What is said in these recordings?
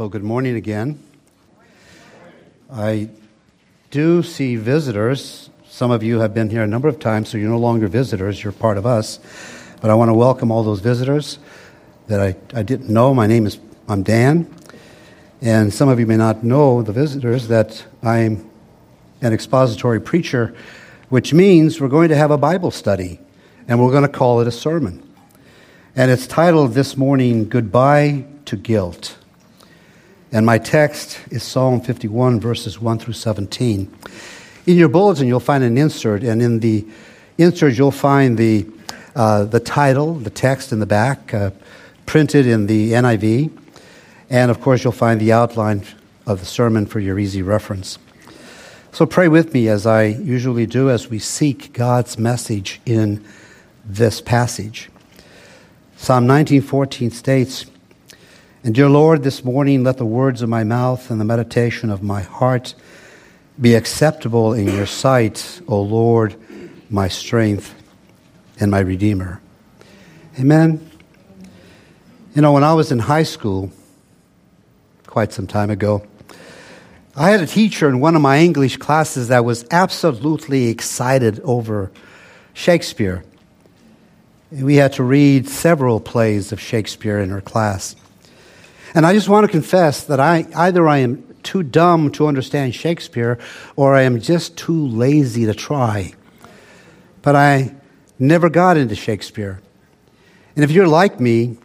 So, good morning again. I do see visitors. Some of you have been here a number of times, so you're no longer visitors, you're part of us. But I want to welcome all those visitors that I, I didn't know. My name is I'm Dan, and some of you may not know, the visitors, that I'm an expository preacher, which means we're going to have a Bible study, and we're going to call it a sermon. And it's titled this morning, Goodbye to Guilt. And my text is Psalm 51, verses 1 through 17. In your bulletin, you'll find an insert, and in the insert, you'll find the, uh, the title, the text in the back, uh, printed in the NIV. And of course, you'll find the outline of the sermon for your easy reference. So pray with me as I usually do as we seek God's message in this passage. Psalm 19:14 states, and dear Lord, this morning let the words of my mouth and the meditation of my heart be acceptable in your sight, O Lord, my strength and my Redeemer. Amen. You know, when I was in high school, quite some time ago, I had a teacher in one of my English classes that was absolutely excited over Shakespeare. We had to read several plays of Shakespeare in her class. And I just want to confess that I either I am too dumb to understand Shakespeare or I am just too lazy to try. But I never got into Shakespeare. And if you're like me,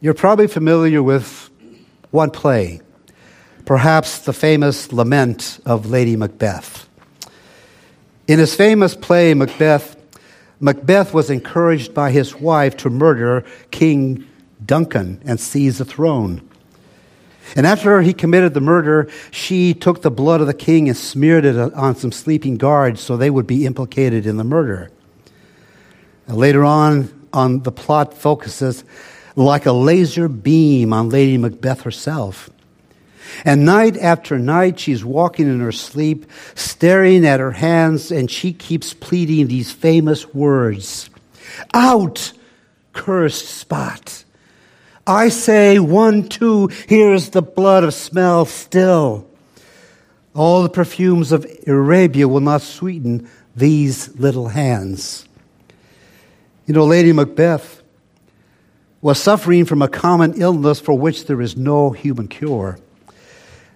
you're probably familiar with one play, perhaps the famous Lament of Lady Macbeth. In his famous play, Macbeth, Macbeth was encouraged by his wife to murder King Duncan and seize the throne. And after he committed the murder, she took the blood of the king and smeared it on some sleeping guards so they would be implicated in the murder. And later on, on the plot focuses like a laser beam on Lady Macbeth herself. And night after night, she's walking in her sleep, staring at her hands, and she keeps pleading these famous words Out, cursed spot! I say, one, two, here's the blood of smell still. All the perfumes of Arabia will not sweeten these little hands. You know, Lady Macbeth was suffering from a common illness for which there is no human cure.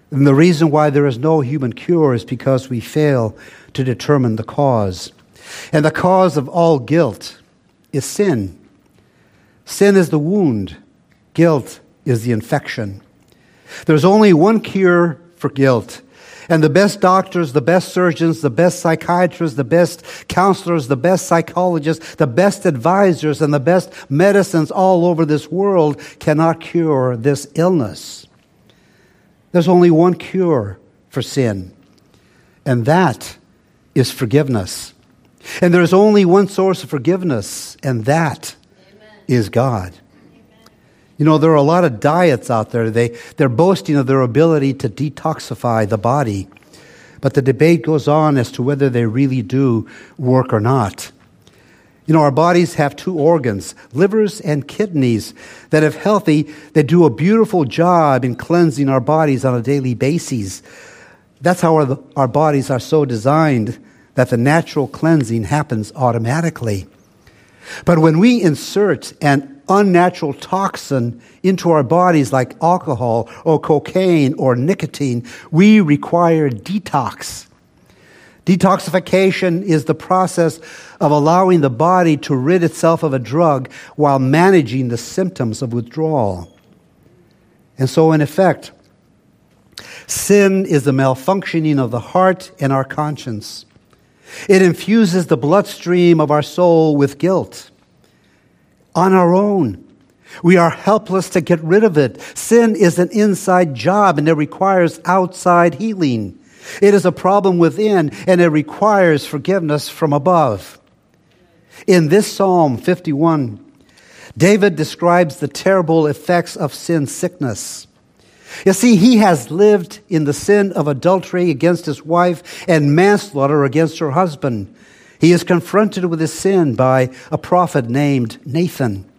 And the reason why there is no human cure is because we fail to determine the cause. And the cause of all guilt is sin. Sin is the wound Guilt is the infection. There's only one cure for guilt. And the best doctors, the best surgeons, the best psychiatrists, the best counselors, the best psychologists, the best advisors, and the best medicines all over this world cannot cure this illness. There's only one cure for sin, and that is forgiveness. And there's only one source of forgiveness, and that Amen. is God. You know, there are a lot of diets out there. They, they're boasting of their ability to detoxify the body. But the debate goes on as to whether they really do work or not. You know, our bodies have two organs, livers and kidneys, that if healthy, they do a beautiful job in cleansing our bodies on a daily basis. That's how our, our bodies are so designed that the natural cleansing happens automatically. But when we insert an unnatural toxin into our bodies like alcohol or cocaine or nicotine, we require detox. Detoxification is the process of allowing the body to rid itself of a drug while managing the symptoms of withdrawal. And so, in effect, sin is the malfunctioning of the heart and our conscience. It infuses the bloodstream of our soul with guilt on our own. We are helpless to get rid of it. Sin is an inside job and it requires outside healing. It is a problem within and it requires forgiveness from above. In this Psalm 51, David describes the terrible effects of sin sickness. You see, he has lived in the sin of adultery against his wife and manslaughter against her husband. He is confronted with his sin by a prophet named Nathan.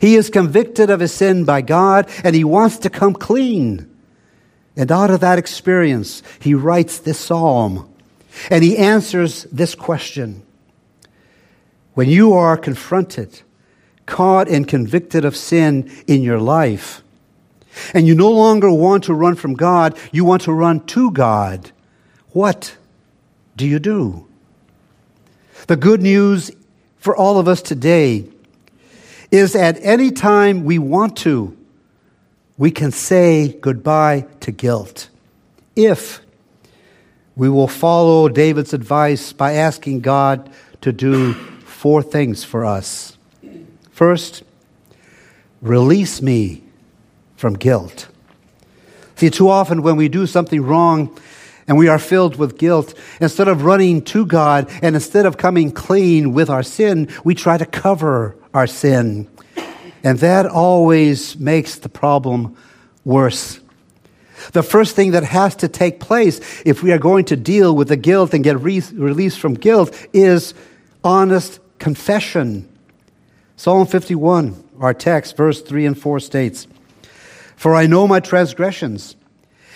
He is convicted of his sin by God and he wants to come clean. And out of that experience, he writes this psalm and he answers this question. When you are confronted, caught and convicted of sin in your life, and you no longer want to run from God, you want to run to God, what do you do? The good news for all of us today is at any time we want to, we can say goodbye to guilt. If we will follow David's advice by asking God to do four things for us. First, release me from guilt. See, too often when we do something wrong and we are filled with guilt, instead of running to God and instead of coming clean with our sin, we try to cover our sin. And that always makes the problem worse. The first thing that has to take place if we are going to deal with the guilt and get re- released from guilt is honest confession. Psalm 51, our text, verse 3 and 4 states For I know my transgressions,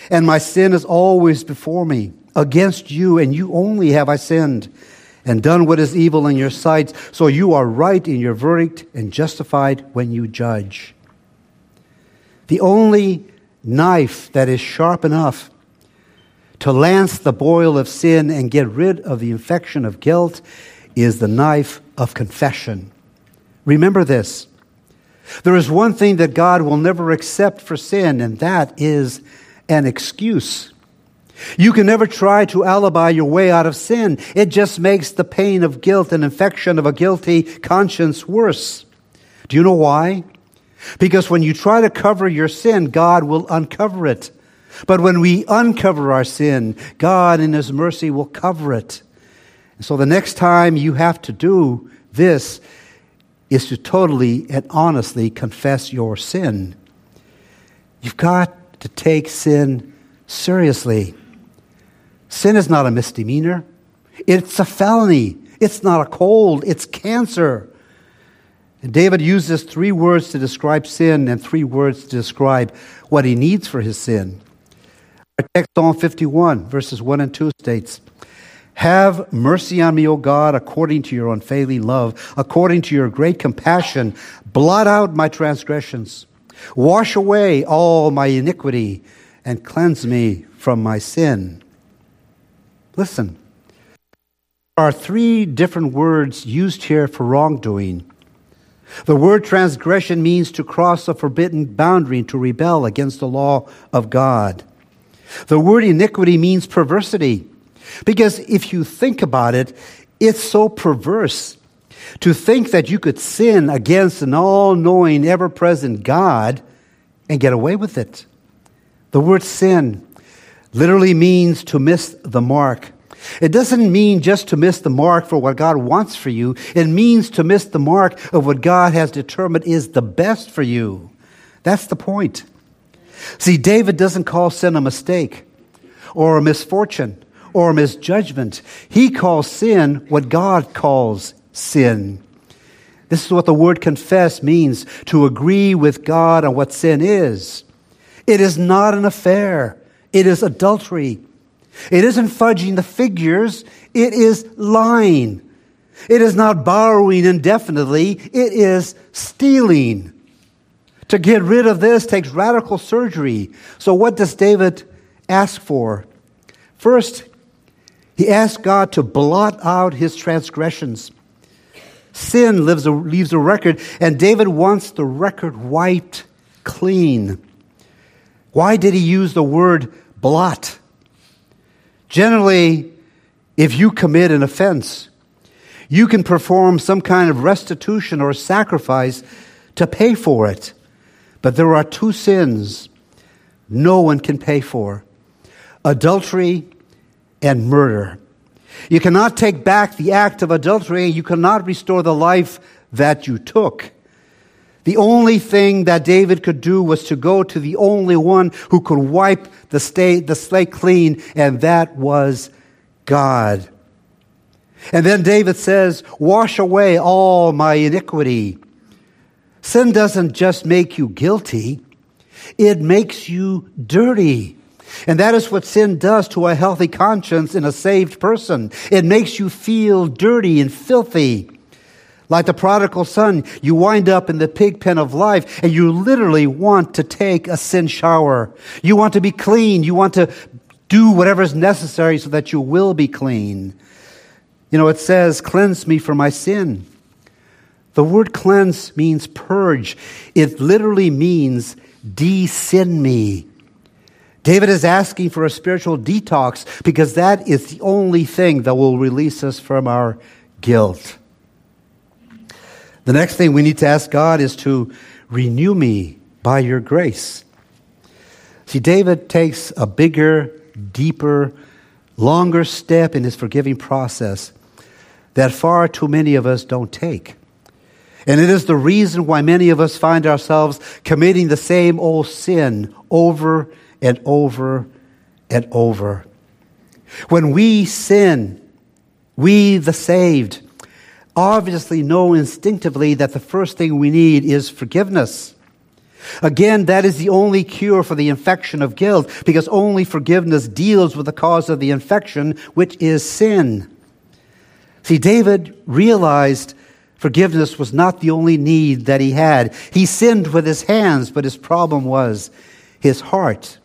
and my sin is always before me. Against you and you only have I sinned and done what is evil in your sight, so you are right in your verdict and justified when you judge. The only knife that is sharp enough to lance the boil of sin and get rid of the infection of guilt is the knife of confession. Remember this. There is one thing that God will never accept for sin, and that is an excuse. You can never try to alibi your way out of sin. It just makes the pain of guilt and infection of a guilty conscience worse. Do you know why? Because when you try to cover your sin, God will uncover it. But when we uncover our sin, God in His mercy will cover it. And so the next time you have to do this is to totally and honestly confess your sin. You've got to take sin seriously. Sin is not a misdemeanor. It's a felony. It's not a cold. It's cancer. And David uses three words to describe sin and three words to describe what he needs for his sin. Our text, Psalm 51, verses 1 and 2 states, Have mercy on me, O God, according to your unfailing love, according to your great compassion. Blot out my transgressions. Wash away all my iniquity and cleanse me from my sin. Listen, there are three different words used here for wrongdoing. The word transgression means to cross a forbidden boundary, and to rebel against the law of God. The word iniquity means perversity. Because if you think about it, it's so perverse to think that you could sin against an all knowing, ever present God and get away with it. The word sin literally means to miss the mark. It doesn't mean just to miss the mark for what God wants for you. It means to miss the mark of what God has determined is the best for you. That's the point. See, David doesn't call sin a mistake or a misfortune or a misjudgment. He calls sin what God calls sin. This is what the word confess means to agree with God on what sin is. It is not an affair, it is adultery. It isn't fudging the figures, it is lying. It is not borrowing indefinitely, it is stealing. To get rid of this takes radical surgery. So, what does David ask for? First, he asks God to blot out his transgressions. Sin leaves a, leaves a record, and David wants the record wiped clean. Why did he use the word blot? Generally, if you commit an offense, you can perform some kind of restitution or sacrifice to pay for it. But there are two sins no one can pay for adultery and murder. You cannot take back the act of adultery, you cannot restore the life that you took. The only thing that David could do was to go to the only one who could wipe the, the slate clean, and that was God. And then David says, Wash away all my iniquity. Sin doesn't just make you guilty, it makes you dirty. And that is what sin does to a healthy conscience in a saved person. It makes you feel dirty and filthy. Like the prodigal son, you wind up in the pig pen of life and you literally want to take a sin shower. You want to be clean. You want to do whatever is necessary so that you will be clean. You know, it says, cleanse me from my sin. The word cleanse means purge. It literally means de-sin me. David is asking for a spiritual detox because that is the only thing that will release us from our guilt. The next thing we need to ask God is to renew me by your grace. See, David takes a bigger, deeper, longer step in his forgiving process that far too many of us don't take. And it is the reason why many of us find ourselves committing the same old sin over and over and over. When we sin, we, the saved, obviously know instinctively that the first thing we need is forgiveness. Again, that is the only cure for the infection of guilt because only forgiveness deals with the cause of the infection, which is sin. See, David realized forgiveness was not the only need that he had. He sinned with his hands, but his problem was his heart.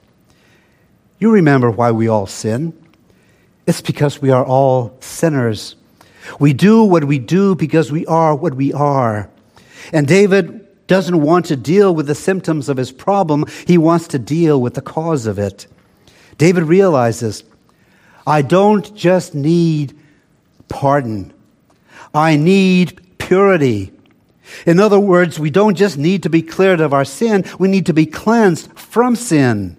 You remember why we all sin. It's because we are all sinners. We do what we do because we are what we are. And David doesn't want to deal with the symptoms of his problem, he wants to deal with the cause of it. David realizes I don't just need pardon, I need purity. In other words, we don't just need to be cleared of our sin, we need to be cleansed from sin.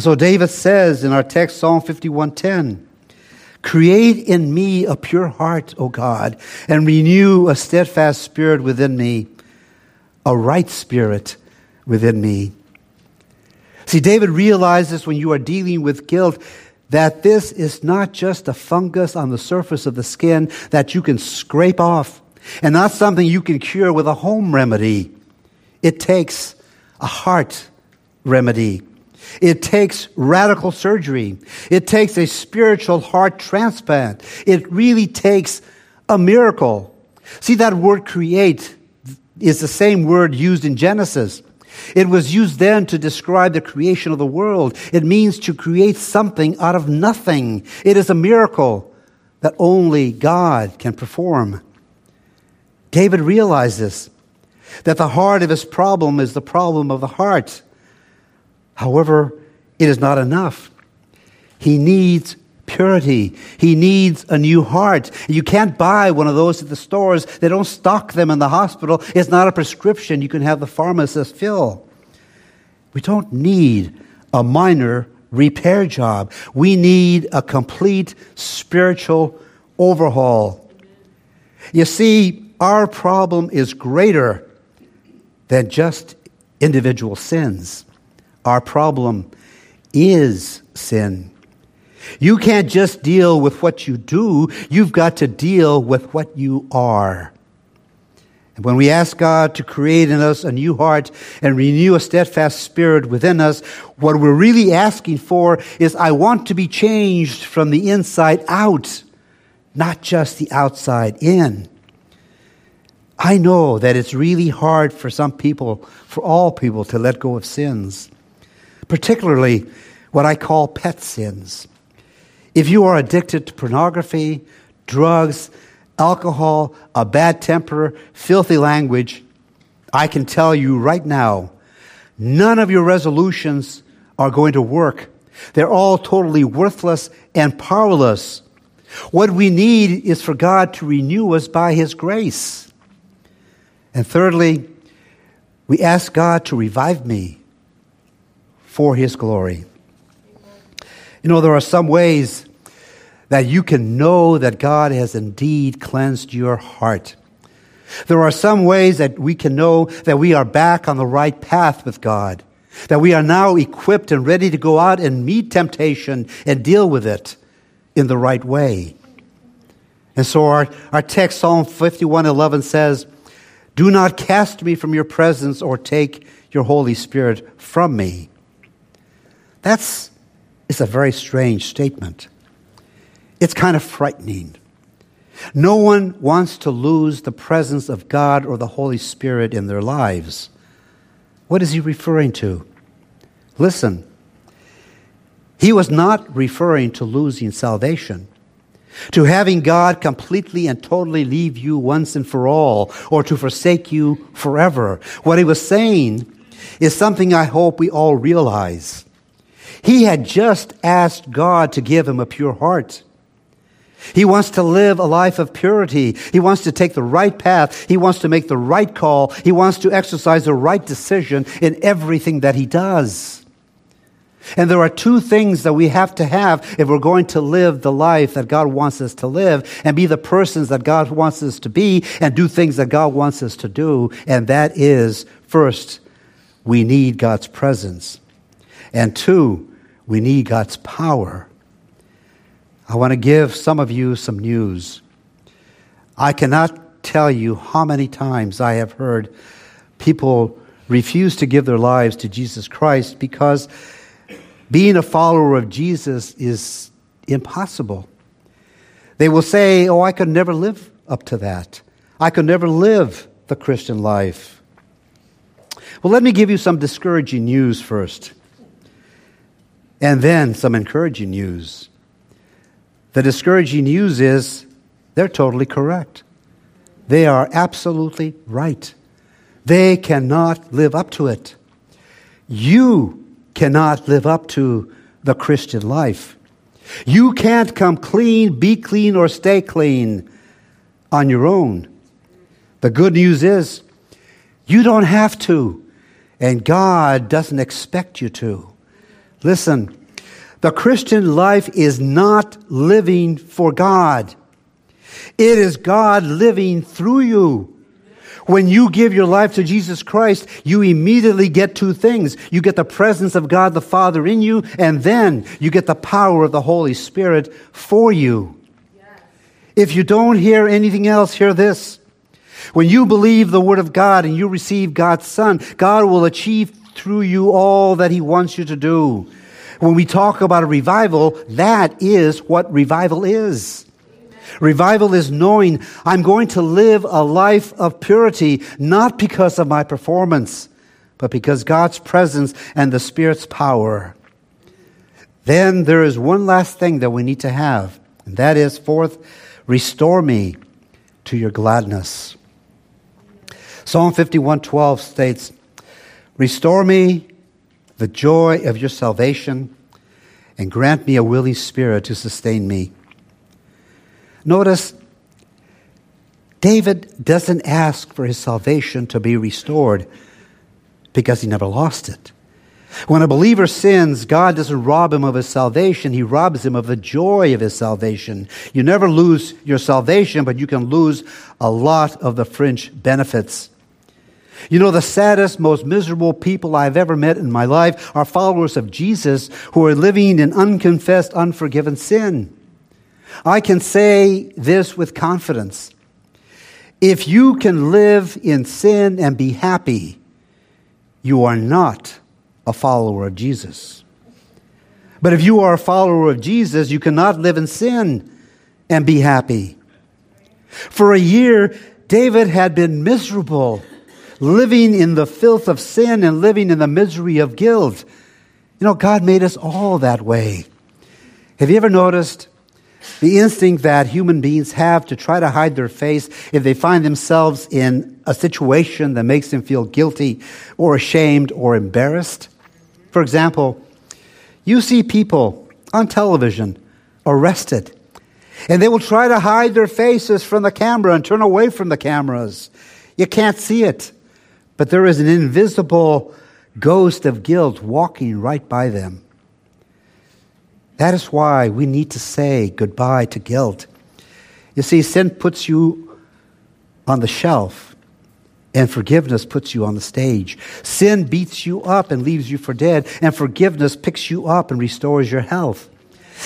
And so David says in our text, Psalm 51:10, Create in me a pure heart, O God, and renew a steadfast spirit within me, a right spirit within me. See, David realizes when you are dealing with guilt that this is not just a fungus on the surface of the skin that you can scrape off and not something you can cure with a home remedy. It takes a heart remedy. It takes radical surgery. It takes a spiritual heart transplant. It really takes a miracle. See, that word create is the same word used in Genesis. It was used then to describe the creation of the world. It means to create something out of nothing. It is a miracle that only God can perform. David realizes that the heart of his problem is the problem of the heart. However, it is not enough. He needs purity. He needs a new heart. You can't buy one of those at the stores. They don't stock them in the hospital. It's not a prescription you can have the pharmacist fill. We don't need a minor repair job. We need a complete spiritual overhaul. You see, our problem is greater than just individual sins. Our problem is sin. You can't just deal with what you do, you've got to deal with what you are. And when we ask God to create in us a new heart and renew a steadfast spirit within us, what we're really asking for is I want to be changed from the inside out, not just the outside in. I know that it's really hard for some people, for all people, to let go of sins particularly what I call pet sins. If you are addicted to pornography, drugs, alcohol, a bad temper, filthy language, I can tell you right now, none of your resolutions are going to work. They're all totally worthless and powerless. What we need is for God to renew us by His grace. And thirdly, we ask God to revive me for His glory. You know, there are some ways that you can know that God has indeed cleansed your heart. There are some ways that we can know that we are back on the right path with God, that we are now equipped and ready to go out and meet temptation and deal with it in the right way. And so our, our text, Psalm 51:11 says, Do not cast me from your presence or take your Holy Spirit from me. That's is a very strange statement. It's kind of frightening. No one wants to lose the presence of God or the Holy Spirit in their lives. What is he referring to? Listen, he was not referring to losing salvation, to having God completely and totally leave you once and for all, or to forsake you forever. What he was saying is something I hope we all realize. He had just asked God to give him a pure heart. He wants to live a life of purity. He wants to take the right path. He wants to make the right call. He wants to exercise the right decision in everything that he does. And there are two things that we have to have if we're going to live the life that God wants us to live and be the persons that God wants us to be and do things that God wants us to do. And that is, first, we need God's presence. And two, we need God's power. I want to give some of you some news. I cannot tell you how many times I have heard people refuse to give their lives to Jesus Christ because being a follower of Jesus is impossible. They will say, Oh, I could never live up to that. I could never live the Christian life. Well, let me give you some discouraging news first. And then some encouraging news. The discouraging news is they're totally correct. They are absolutely right. They cannot live up to it. You cannot live up to the Christian life. You can't come clean, be clean, or stay clean on your own. The good news is you don't have to, and God doesn't expect you to. Listen, the Christian life is not living for God. It is God living through you. When you give your life to Jesus Christ, you immediately get two things. You get the presence of God the Father in you, and then you get the power of the Holy Spirit for you. If you don't hear anything else, hear this. When you believe the Word of God and you receive God's Son, God will achieve through you all that He wants you to do. When we talk about a revival, that is what revival is. Revival is knowing I'm going to live a life of purity, not because of my performance, but because God's presence and the Spirit's power. Then there is one last thing that we need to have, and that is fourth, restore me to your gladness. Psalm 51:12 states, "Restore me the joy of your salvation, and grant me a willing spirit to sustain me. Notice, David doesn't ask for his salvation to be restored because he never lost it. When a believer sins, God doesn't rob him of his salvation, he robs him of the joy of his salvation. You never lose your salvation, but you can lose a lot of the fringe benefits. You know, the saddest, most miserable people I've ever met in my life are followers of Jesus who are living in unconfessed, unforgiven sin. I can say this with confidence. If you can live in sin and be happy, you are not a follower of Jesus. But if you are a follower of Jesus, you cannot live in sin and be happy. For a year, David had been miserable living in the filth of sin and living in the misery of guilt. You know, God made us all that way. Have you ever noticed the instinct that human beings have to try to hide their face if they find themselves in a situation that makes them feel guilty or ashamed or embarrassed? For example, you see people on television arrested, and they will try to hide their faces from the camera and turn away from the cameras. You can't see it but there is an invisible ghost of guilt walking right by them. That is why we need to say goodbye to guilt. You see, sin puts you on the shelf, and forgiveness puts you on the stage. Sin beats you up and leaves you for dead, and forgiveness picks you up and restores your health.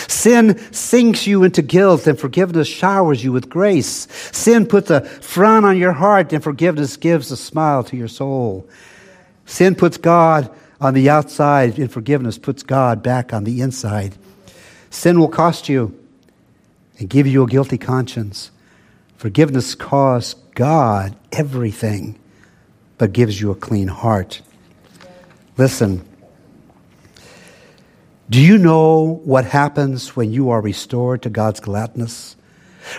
Sin sinks you into guilt, and forgiveness showers you with grace. Sin puts a frown on your heart, and forgiveness gives a smile to your soul. Sin puts God on the outside, and forgiveness puts God back on the inside. Sin will cost you and give you a guilty conscience. Forgiveness costs God everything, but gives you a clean heart. Listen. Do you know what happens when you are restored to God's gladness?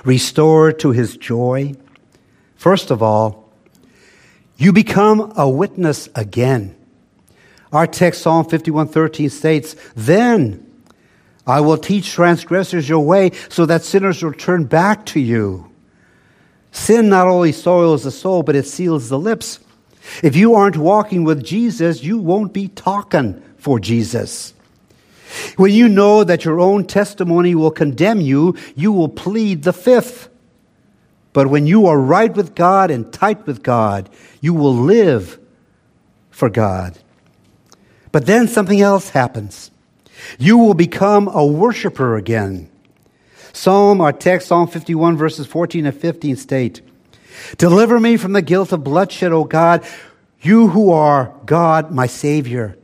Restored to his joy? First of all, you become a witness again. Our text, Psalm 51:13 states, "Then I will teach transgressors your way so that sinners will turn back to you." Sin not only soils the soul, but it seals the lips. If you aren't walking with Jesus, you won't be talking for Jesus. When you know that your own testimony will condemn you, you will plead the fifth. But when you are right with God and tight with God, you will live for God. But then something else happens. You will become a worshiper again. Psalm, our text, Psalm 51, verses 14 and 15 state, Deliver me from the guilt of bloodshed, O God, you who are God, my Savior.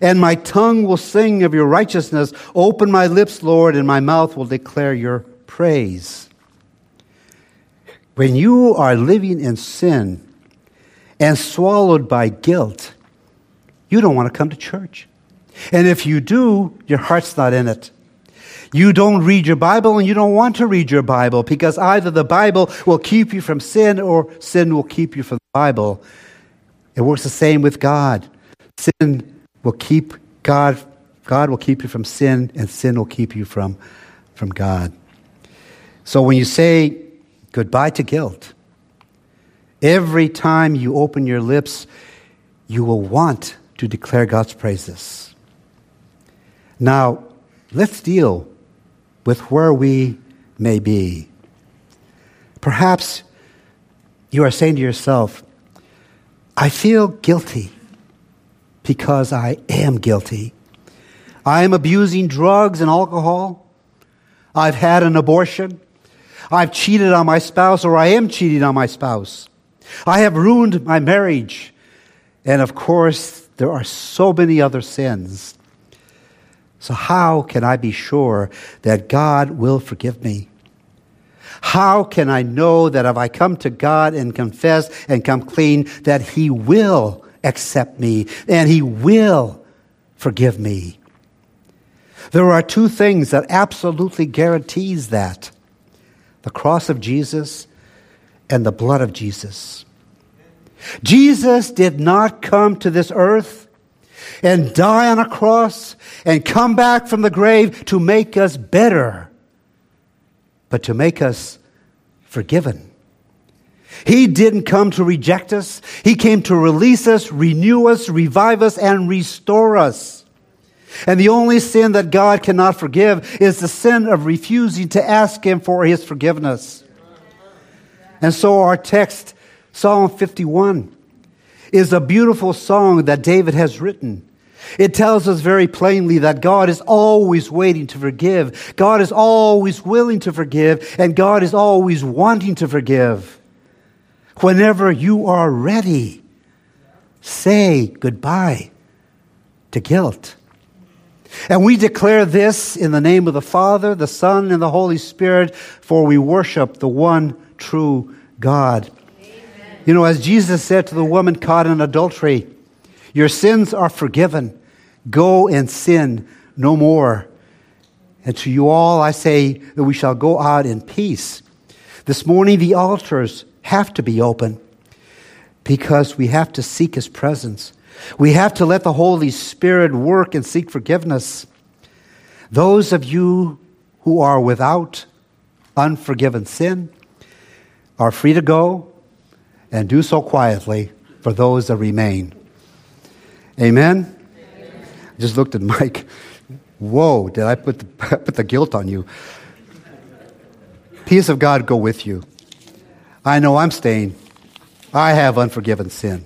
And my tongue will sing of your righteousness. Open my lips, Lord, and my mouth will declare your praise. When you are living in sin and swallowed by guilt, you don't want to come to church. And if you do, your heart's not in it. You don't read your Bible and you don't want to read your Bible because either the Bible will keep you from sin or sin will keep you from the Bible. It works the same with God. Sin will keep God, God will keep you from sin, and sin will keep you from, from God. So when you say goodbye to guilt, every time you open your lips, you will want to declare God's praises. Now, let's deal with where we may be. Perhaps you are saying to yourself, I feel guilty because I am guilty. I am abusing drugs and alcohol. I've had an abortion. I've cheated on my spouse, or I am cheating on my spouse. I have ruined my marriage. And of course, there are so many other sins. So, how can I be sure that God will forgive me? How can I know that if I come to God and confess and come clean, that He will accept me and he will forgive me. There are two things that absolutely guarantees that. The cross of Jesus and the blood of Jesus. Jesus did not come to this earth and die on a cross and come back from the grave to make us better, but to make us forgiven. He didn't come to reject us. He came to release us, renew us, revive us, and restore us. And the only sin that God cannot forgive is the sin of refusing to ask Him for His forgiveness. And so our text, Psalm 51, is a beautiful song that David has written. It tells us very plainly that God is always waiting to forgive. God is always willing to forgive, and God is always wanting to forgive. Whenever you are ready, say goodbye to guilt. And we declare this in the name of the Father, the Son, and the Holy Spirit, for we worship the one true God. Amen. You know, as Jesus said to the woman caught in adultery, Your sins are forgiven. Go and sin no more. And to you all, I say that we shall go out in peace. This morning, the altars have to be open because we have to seek His presence. We have to let the Holy Spirit work and seek forgiveness. Those of you who are without unforgiven sin are free to go and do so quietly for those that remain. Amen? I just looked at Mike. Whoa, did I put the, put the guilt on you? Peace of God go with you. I know I'm staying. I have unforgiven sin.